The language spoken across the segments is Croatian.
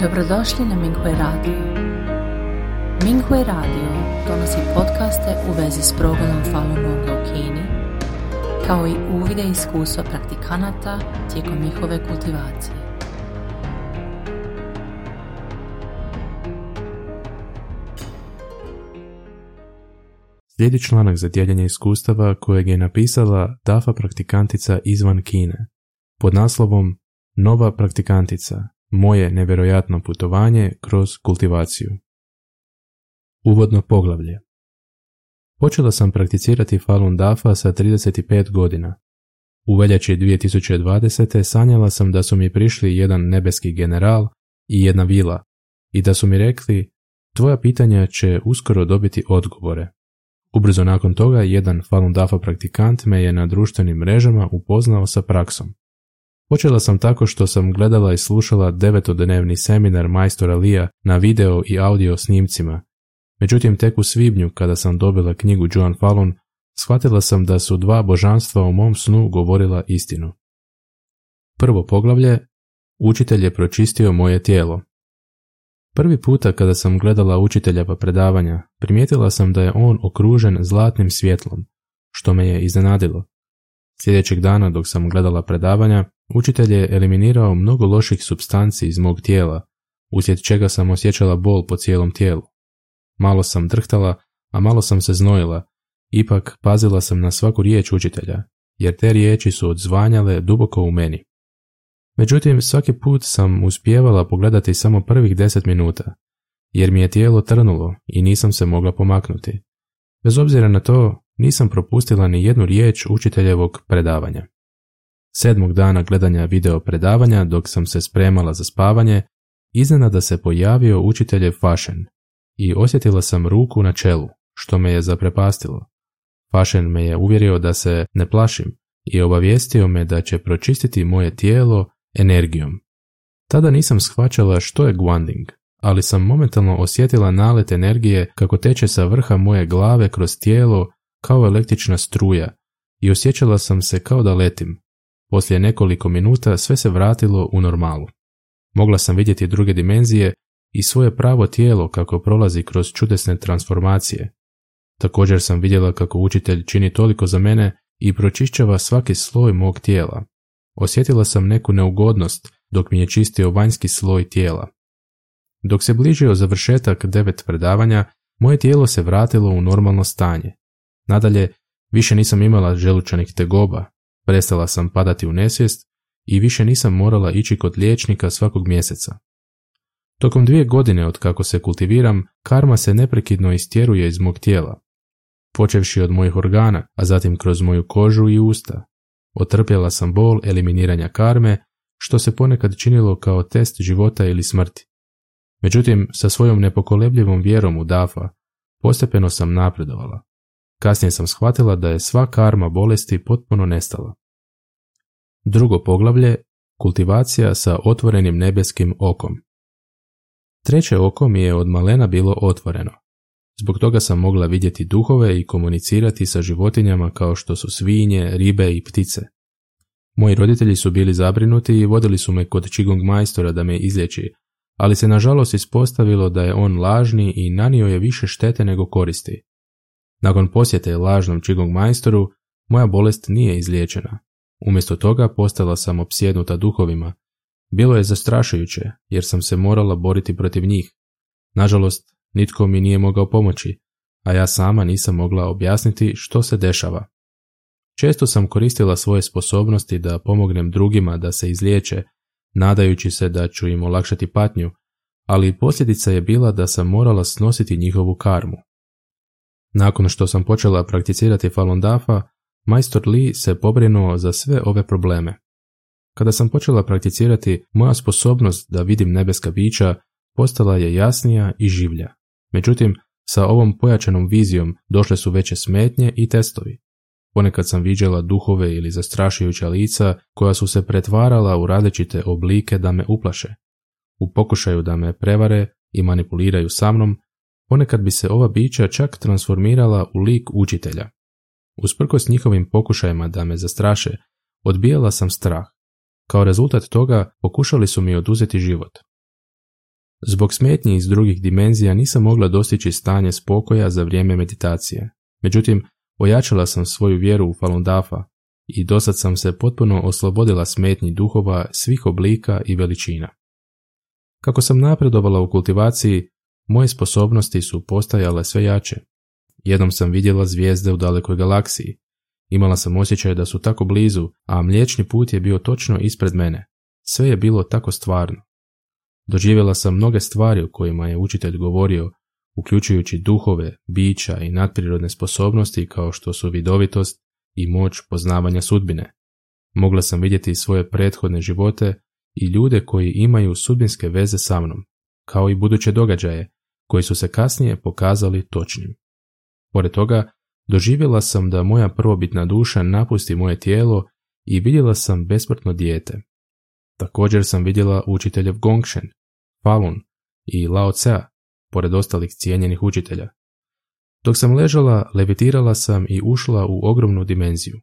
Dobrodošli na Minghui Radio. Minghui Radio donosi podcaste u vezi s progledom Falun Gonga u Kini, kao i uvide iskustva praktikanata tijekom njihove kultivacije. Slijedi članak za dijeljenje iskustava kojeg je napisala DAFA praktikantica izvan Kine pod naslovom Nova praktikantica moje nevjerojatno putovanje kroz kultivaciju. Uvodno poglavlje Počela sam prakticirati Falun Dafa sa 35 godina. U veljači 2020. sanjala sam da su mi prišli jedan nebeski general i jedna vila i da su mi rekli tvoja pitanja će uskoro dobiti odgovore. Ubrzo nakon toga jedan Falun Dafa praktikant me je na društvenim mrežama upoznao sa praksom. Počela sam tako što sam gledala i slušala devetodnevni seminar majstora Lija na video i audio snimcima. Međutim, tek u svibnju, kada sam dobila knjigu Joan Fallon, shvatila sam da su dva božanstva u mom snu govorila istinu. Prvo poglavlje, učitelj je pročistio moje tijelo. Prvi puta kada sam gledala učitelja pa predavanja, primijetila sam da je on okružen zlatnim svjetlom, što me je iznenadilo. Sljedećeg dana dok sam gledala predavanja, učitelj je eliminirao mnogo loših substanci iz mog tijela, uslijed čega sam osjećala bol po cijelom tijelu. Malo sam drhtala, a malo sam se znojila, ipak pazila sam na svaku riječ učitelja, jer te riječi su odzvanjale duboko u meni. Međutim, svaki put sam uspijevala pogledati samo prvih deset minuta, jer mi je tijelo trnulo i nisam se mogla pomaknuti. Bez obzira na to, nisam propustila ni jednu riječ učiteljevog predavanja. Sedmog dana gledanja video predavanja, dok sam se spremala za spavanje, iznenada se pojavio učiteljev Fašen i osjetila sam ruku na čelu, što me je zaprepastilo. Fašen me je uvjerio da se ne plašim i obavijestio me da će pročistiti moje tijelo energijom. Tada nisam shvaćala što je guanding, ali sam momentalno osjetila nalet energije kako teče sa vrha moje glave kroz tijelo kao električna struja i osjećala sam se kao da letim. Poslije nekoliko minuta sve se vratilo u normalu. Mogla sam vidjeti druge dimenzije i svoje pravo tijelo kako prolazi kroz čudesne transformacije. Također sam vidjela kako učitelj čini toliko za mene i pročišćava svaki sloj mog tijela. Osjetila sam neku neugodnost dok mi je čistio vanjski sloj tijela. Dok se bližio završetak devet predavanja, moje tijelo se vratilo u normalno stanje. Nadalje, više nisam imala želučanih tegoba, prestala sam padati u nesvijest i više nisam morala ići kod liječnika svakog mjeseca. Tokom dvije godine od kako se kultiviram, karma se neprekidno istjeruje iz mog tijela. Počevši od mojih organa, a zatim kroz moju kožu i usta. Otrpjela sam bol eliminiranja karme, što se ponekad činilo kao test života ili smrti. Međutim, sa svojom nepokolebljivom vjerom u Dafa, postepeno sam napredovala. Kasnije sam shvatila da je sva karma bolesti potpuno nestala. Drugo poglavlje, kultivacija sa otvorenim nebeskim okom. Treće oko mi je od malena bilo otvoreno. Zbog toga sam mogla vidjeti duhove i komunicirati sa životinjama kao što su svinje, ribe i ptice. Moji roditelji su bili zabrinuti i vodili su me kod čigong majstora da me izlječi, ali se nažalost ispostavilo da je on lažni i nanio je više štete nego koristi. Nakon posjete lažnom čigong majstoru, moja bolest nije izliječena. Umjesto toga postala sam opsjednuta duhovima. Bilo je zastrašujuće, jer sam se morala boriti protiv njih. Nažalost, nitko mi nije mogao pomoći, a ja sama nisam mogla objasniti što se dešava. Često sam koristila svoje sposobnosti da pomognem drugima da se izliječe, nadajući se da ću im olakšati patnju, ali posljedica je bila da sam morala snositi njihovu karmu. Nakon što sam počela prakticirati Falun Dafa, majstor Li se pobrinuo za sve ove probleme. Kada sam počela prakticirati, moja sposobnost da vidim nebeska bića postala je jasnija i življa. Međutim, sa ovom pojačanom vizijom došle su veće smetnje i testovi. Ponekad sam viđala duhove ili zastrašujuća lica koja su se pretvarala u različite oblike da me uplaše. U pokušaju da me prevare i manipuliraju sa mnom, ponekad bi se ova bića čak transformirala u lik učitelja. Usprkos njihovim pokušajima da me zastraše, odbijala sam strah. Kao rezultat toga pokušali su mi oduzeti život. Zbog smetnji iz drugih dimenzija nisam mogla dostići stanje spokoja za vrijeme meditacije. Međutim, ojačala sam svoju vjeru u Falun Dafa i dosad sam se potpuno oslobodila smetnji duhova svih oblika i veličina. Kako sam napredovala u kultivaciji, moje sposobnosti su postajale sve jače. Jednom sam vidjela zvijezde u dalekoj galaksiji. Imala sam osjećaj da su tako blizu, a mliječni put je bio točno ispred mene. Sve je bilo tako stvarno. Doživjela sam mnoge stvari o kojima je učitelj govorio, uključujući duhove, bića i nadprirodne sposobnosti kao što su vidovitost i moć poznavanja sudbine. Mogla sam vidjeti svoje prethodne živote i ljude koji imaju sudbinske veze sa mnom, kao i buduće događaje koji su se kasnije pokazali točnim. Pored toga, doživjela sam da moja prvobitna duša napusti moje tijelo i vidjela sam besmrtno dijete. Također sam vidjela učiteljev Gongshen, Falun i Lao Tse, pored ostalih cijenjenih učitelja. Dok sam ležala, levitirala sam i ušla u ogromnu dimenziju.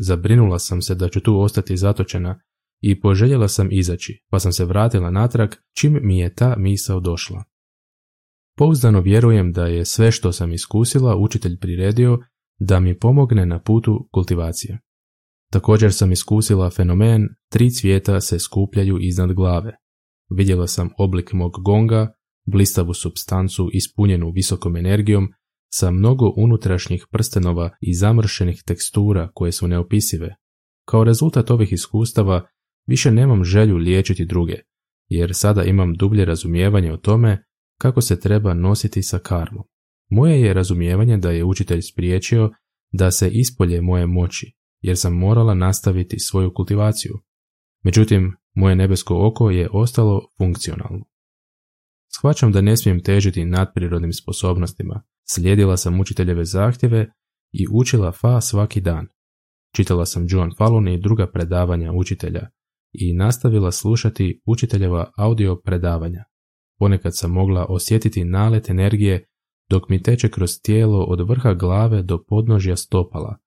Zabrinula sam se da ću tu ostati zatočena i poželjela sam izaći, pa sam se vratila natrag čim mi je ta misao došla. Pouzdano vjerujem da je sve što sam iskusila učitelj priredio da mi pomogne na putu kultivacije. Također sam iskusila fenomen tri cvijeta se skupljaju iznad glave. Vidjela sam oblik mog gonga, blistavu substancu ispunjenu visokom energijom sa mnogo unutrašnjih prstenova i zamršenih tekstura koje su neopisive. Kao rezultat ovih iskustava više nemam želju liječiti druge, jer sada imam dublje razumijevanje o tome kako se treba nositi sa karmom. Moje je razumijevanje da je učitelj spriječio da se ispolje moje moći, jer sam morala nastaviti svoju kultivaciju. Međutim, moje nebesko oko je ostalo funkcionalno. Shvaćam da ne smijem težiti nadprirodnim sposobnostima, slijedila sam učiteljeve zahtjeve i učila fa svaki dan. Čitala sam John Fallon i druga predavanja učitelja i nastavila slušati učiteljeva audio predavanja. Ponekad sam mogla osjetiti nalet energije dok mi teče kroz tijelo od vrha glave do podnožja stopala,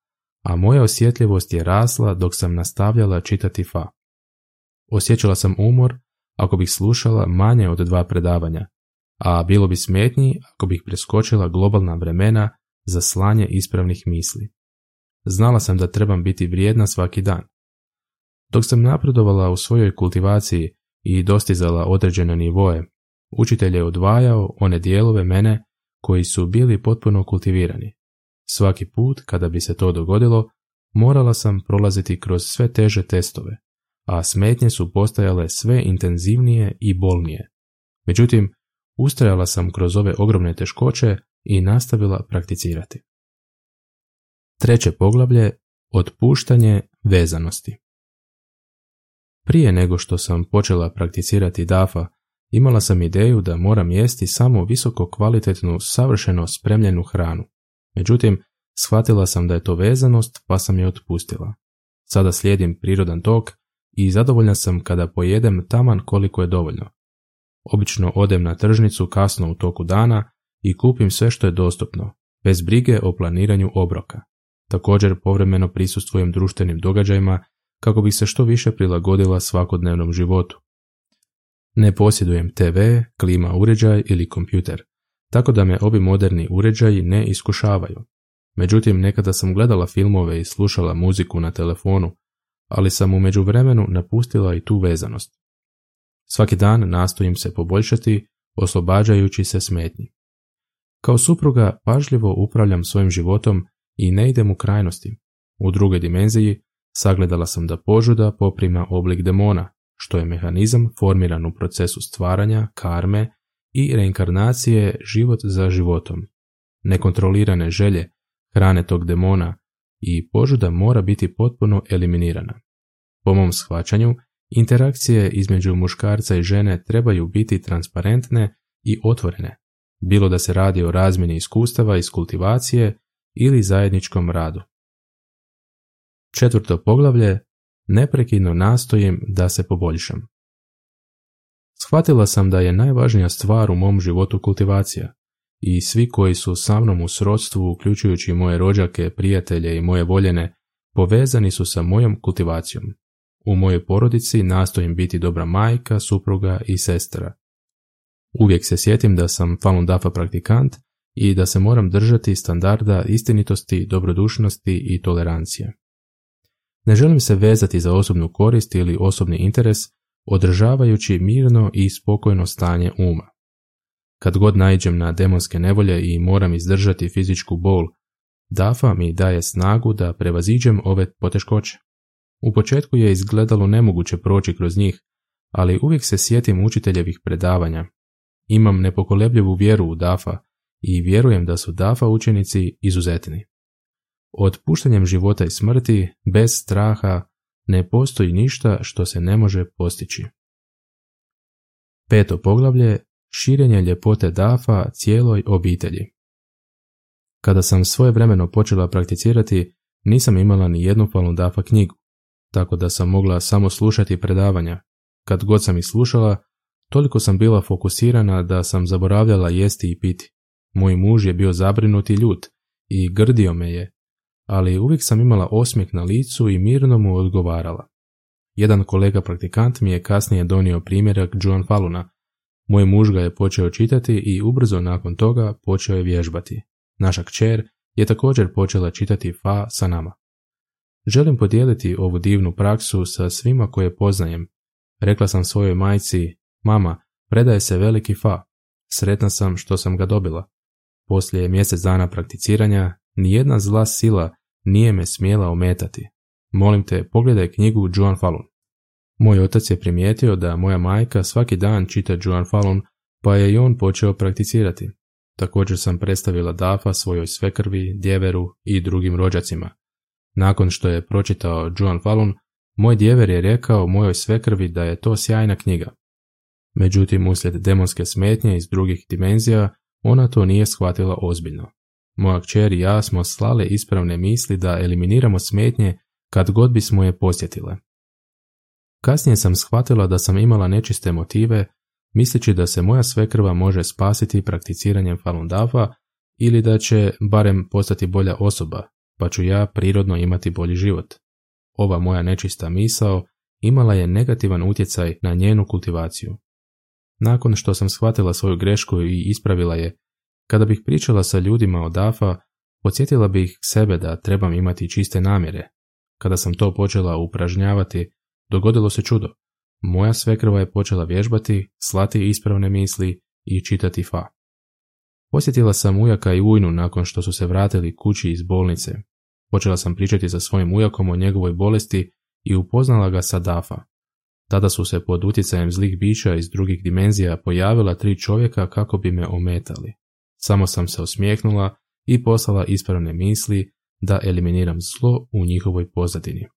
a moja osjetljivost je rasla dok sam nastavljala čitati fa. Osjećala sam umor ako bih slušala manje od dva predavanja, a bilo bi smetnji ako bih preskočila globalna vremena za slanje ispravnih misli. Znala sam da trebam biti vrijedna svaki dan. Dok sam napredovala u svojoj kultivaciji i dostizala određene nivoje, učitelj je odvajao one dijelove mene koji su bili potpuno kultivirani. Svaki put kada bi se to dogodilo, morala sam prolaziti kroz sve teže testove, a smetnje su postajale sve intenzivnije i bolnije. Međutim, ustrajala sam kroz ove ogromne teškoće i nastavila prakticirati. Treće poglavlje Otpuštanje vezanosti Prije nego što sam počela prakticirati DAFA, imala sam ideju da moram jesti samo visoko kvalitetnu, savršeno spremljenu hranu. Međutim, shvatila sam da je to vezanost pa sam je otpustila. Sada slijedim prirodan tok i zadovoljna sam kada pojedem taman koliko je dovoljno. Obično odem na tržnicu kasno u toku dana i kupim sve što je dostupno, bez brige o planiranju obroka. Također povremeno prisustvujem društvenim događajima kako bih se što više prilagodila svakodnevnom životu. Ne posjedujem TV, klima uređaj ili kompjuter, tako da me ovi moderni uređaji ne iskušavaju. Međutim, nekada sam gledala filmove i slušala muziku na telefonu, ali sam u međuvremenu napustila i tu vezanost. Svaki dan nastojim se poboljšati, oslobađajući se smetnji. Kao supruga pažljivo upravljam svojim životom i ne idem u krajnosti. U drugoj dimenziji sagledala sam da požuda poprima oblik demona, što je mehanizam formiran u procesu stvaranja, karme i reinkarnacije život za životom. Nekontrolirane želje hrane tog demona i požuda mora biti potpuno eliminirana. Po mom shvaćanju, interakcije između muškarca i žene trebaju biti transparentne i otvorene, bilo da se radi o razmjeni iskustava iz kultivacije ili zajedničkom radu. Četvrto poglavlje neprekidno nastojim da se poboljšam. Shvatila sam da je najvažnija stvar u mom životu kultivacija i svi koji su sa mnom u srodstvu, uključujući moje rođake, prijatelje i moje voljene, povezani su sa mojom kultivacijom. U mojoj porodici nastojim biti dobra majka, supruga i sestra. Uvijek se sjetim da sam Falun Dafa praktikant i da se moram držati standarda istinitosti, dobrodušnosti i tolerancije. Ne želim se vezati za osobnu korist ili osobni interes, održavajući mirno i spokojno stanje uma. Kad god naiđem na demonske nevolje i moram izdržati fizičku bol, Dafa mi daje snagu da prevaziđem ove poteškoće. U početku je izgledalo nemoguće proći kroz njih, ali uvijek se sjetim učiteljevih predavanja. Imam nepokolebljivu vjeru u Dafa i vjerujem da su Dafa učenici izuzetni. Otpuštanjem života i smrti, bez straha, ne postoji ništa što se ne može postići. Peto poglavlje širenje ljepote Dafa cijeloj obitelji. Kada sam svoje vremeno počela prakticirati, nisam imala ni jednu Falun Dafa knjigu, tako da sam mogla samo slušati predavanja. Kad god sam ih slušala, toliko sam bila fokusirana da sam zaboravljala jesti i piti. Moj muž je bio zabrinut i ljut i grdio me je, ali uvijek sam imala osmijeh na licu i mirno mu odgovarala. Jedan kolega praktikant mi je kasnije donio primjerak John Faluna. Moj muž ga je počeo čitati i ubrzo nakon toga počeo je vježbati. Naša kćer je također počela čitati Fa sa nama. Želim podijeliti ovu divnu praksu sa svima koje poznajem. Rekla sam svojoj majci, mama, predaje se veliki Fa. Sretna sam što sam ga dobila. Poslije mjesec dana prakticiranja, nijedna zla sila nije me smjela ometati. Molim te, pogledaj knjigu Joan Falun. Moj otac je primijetio da moja majka svaki dan čita Joan Falun, pa je i on počeo prakticirati. Također sam predstavila Dafa svojoj svekrvi, djeveru i drugim rođacima. Nakon što je pročitao Joan Falun, moj djever je rekao mojoj svekrvi da je to sjajna knjiga. Međutim, uslijed demonske smetnje iz drugih dimenzija, ona to nije shvatila ozbiljno. Moja kćer i ja smo slale ispravne misli da eliminiramo smetnje kad god bismo je posjetile. Kasnije sam shvatila da sam imala nečiste motive, misleći da se moja svekrva može spasiti prakticiranjem Falun Dafa ili da će barem postati bolja osoba, pa ću ja prirodno imati bolji život. Ova moja nečista misao imala je negativan utjecaj na njenu kultivaciju. Nakon što sam shvatila svoju grešku i ispravila je, kada bih pričala sa ljudima od DAFA, podsjetila bih sebe da trebam imati čiste namjere. Kada sam to počela upražnjavati, dogodilo se čudo. Moja svekrva je počela vježbati, slati ispravne misli i čitati fa. Posjetila sam ujaka i ujnu nakon što su se vratili kući iz bolnice. Počela sam pričati sa svojim ujakom o njegovoj bolesti i upoznala ga sa Dafa. Tada su se pod utjecajem zlih bića iz drugih dimenzija pojavila tri čovjeka kako bi me ometali. Samo sam se osmijehnula i poslala ispravne misli da eliminiram zlo u njihovoj pozadini.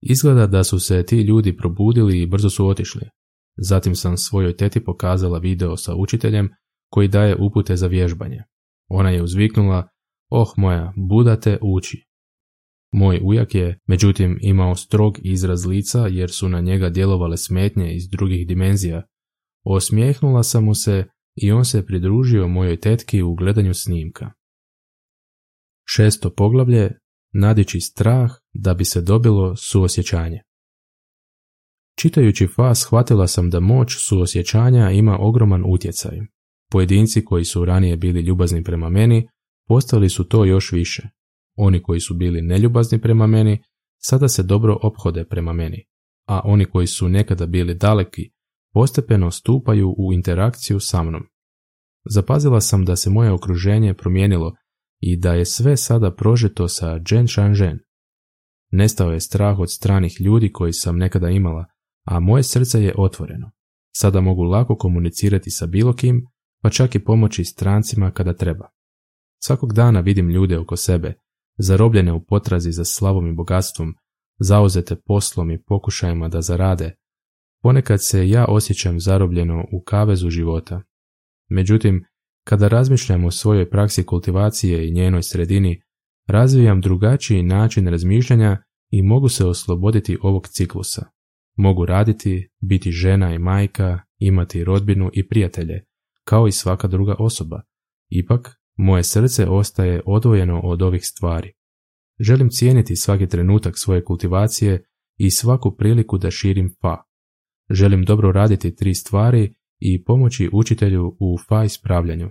Izgleda da su se ti ljudi probudili i brzo su otišli. Zatim sam svojoj teti pokazala video sa učiteljem koji daje upute za vježbanje. Ona je uzviknula, oh moja, budate uči. Moj ujak je, međutim, imao strog izraz lica jer su na njega djelovale smetnje iz drugih dimenzija. Osmijehnula sam mu se i on se pridružio mojoj tetki u gledanju snimka. Šesto poglavlje Nadići strah da bi se dobilo suosjećanje. Čitajući Fa shvatila sam da moć suosjećanja ima ogroman utjecaj. Pojedinci koji su ranije bili ljubazni prema meni, postali su to još više. Oni koji su bili neljubazni prema meni, sada se dobro ophode prema meni, a oni koji su nekada bili daleki postepeno stupaju u interakciju sa mnom. Zapazila sam da se moje okruženje promijenilo i da je sve sada prožeto sa Jen Shenzhen. Nestao je strah od stranih ljudi koji sam nekada imala, a moje srce je otvoreno. Sada mogu lako komunicirati sa bilo kim, pa čak i pomoći strancima kada treba. Svakog dana vidim ljude oko sebe, zarobljene u potrazi za slavom i bogatstvom, zauzete poslom i pokušajima da zarade, Ponekad se ja osjećam zarobljeno u kavezu života. Međutim, kada razmišljam o svojoj praksi kultivacije i njenoj sredini, razvijam drugačiji način razmišljanja i mogu se osloboditi ovog ciklusa. Mogu raditi, biti žena i majka, imati rodbinu i prijatelje, kao i svaka druga osoba. Ipak, moje srce ostaje odvojeno od ovih stvari. Želim cijeniti svaki trenutak svoje kultivacije i svaku priliku da širim fa. Želim dobro raditi tri stvari i pomoći učitelju u fa ispravljanju.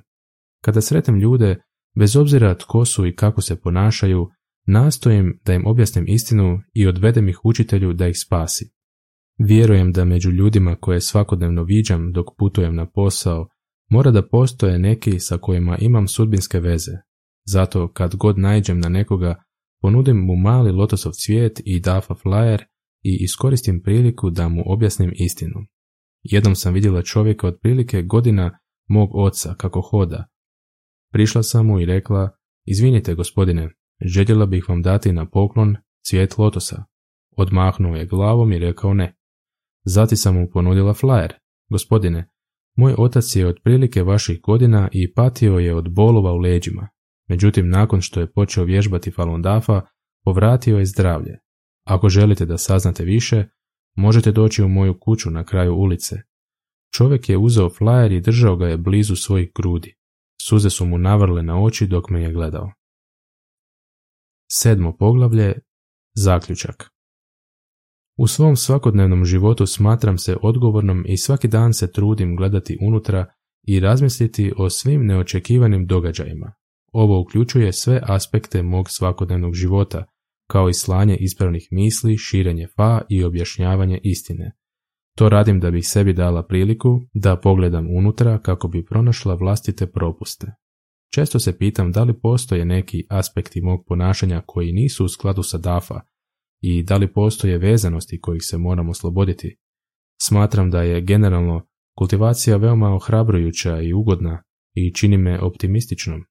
Kada sretnem ljude, bez obzira tko su i kako se ponašaju, nastojim da im objasnim istinu i odvedem ih učitelju da ih spasi. Vjerujem da među ljudima koje svakodnevno viđam dok putujem na posao, mora da postoje neki sa kojima imam sudbinske veze. Zato kad god najđem na nekoga, ponudim mu mali lotosov cvijet i dafa flyer i iskoristim priliku da mu objasnim istinu. Jednom sam vidjela čovjeka otprilike godina mog oca kako hoda. Prišla sam mu i rekla, izvinite gospodine, željela bih vam dati na poklon cvijet lotosa. Odmahnuo je glavom i rekao ne. Zati sam mu ponudila flyer. Gospodine, moj otac je otprilike vaših godina i patio je od bolova u leđima. Međutim, nakon što je počeo vježbati Falun Dafa, povratio je zdravlje. Ako želite da saznate više, možete doći u moju kuću na kraju ulice. Čovjek je uzeo flyer i držao ga je blizu svojih grudi. Suze su mu navrle na oči dok me je gledao. Sedmo poglavlje Zaključak U svom svakodnevnom životu smatram se odgovornom i svaki dan se trudim gledati unutra i razmisliti o svim neočekivanim događajima. Ovo uključuje sve aspekte mog svakodnevnog života, kao i slanje ispravnih misli, širenje fa i objašnjavanje istine. To radim da bih sebi dala priliku da pogledam unutra kako bi pronašla vlastite propuste. Često se pitam da li postoje neki aspekti mog ponašanja koji nisu u skladu sa DAFA i da li postoje vezanosti kojih se moramo osloboditi. Smatram da je generalno kultivacija veoma ohrabrujuća i ugodna i čini me optimističnom.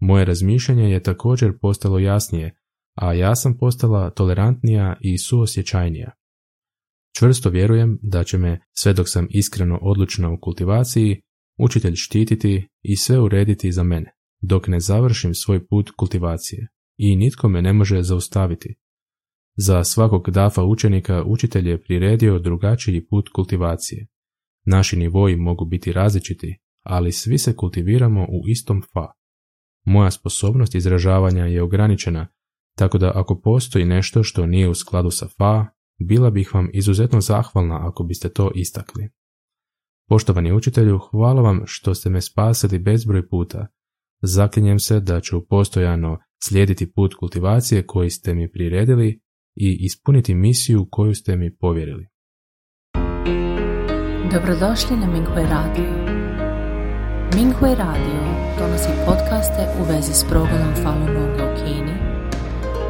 Moje razmišljanje je također postalo jasnije, a ja sam postala tolerantnija i suosjećajnija. Čvrsto vjerujem da će me, sve dok sam iskreno odlučna u kultivaciji, učitelj štititi i sve urediti za mene, dok ne završim svoj put kultivacije i nitko me ne može zaustaviti. Za svakog dafa učenika učitelj je priredio drugačiji put kultivacije. Naši nivoji mogu biti različiti, ali svi se kultiviramo u istom fa. Moja sposobnost izražavanja je ograničena, tako da ako postoji nešto što nije u skladu sa fa, bila bih vam izuzetno zahvalna ako biste to istakli. Poštovani učitelju, hvala vam što ste me spasili bezbroj puta. Zaklinjem se da ću postojano slijediti put kultivacije koji ste mi priredili i ispuniti misiju koju ste mi povjerili. Dobrodošli na Minghui Radio. Minghui Radio donosi podcaste u vezi s progledom Falun Gonga u Kini,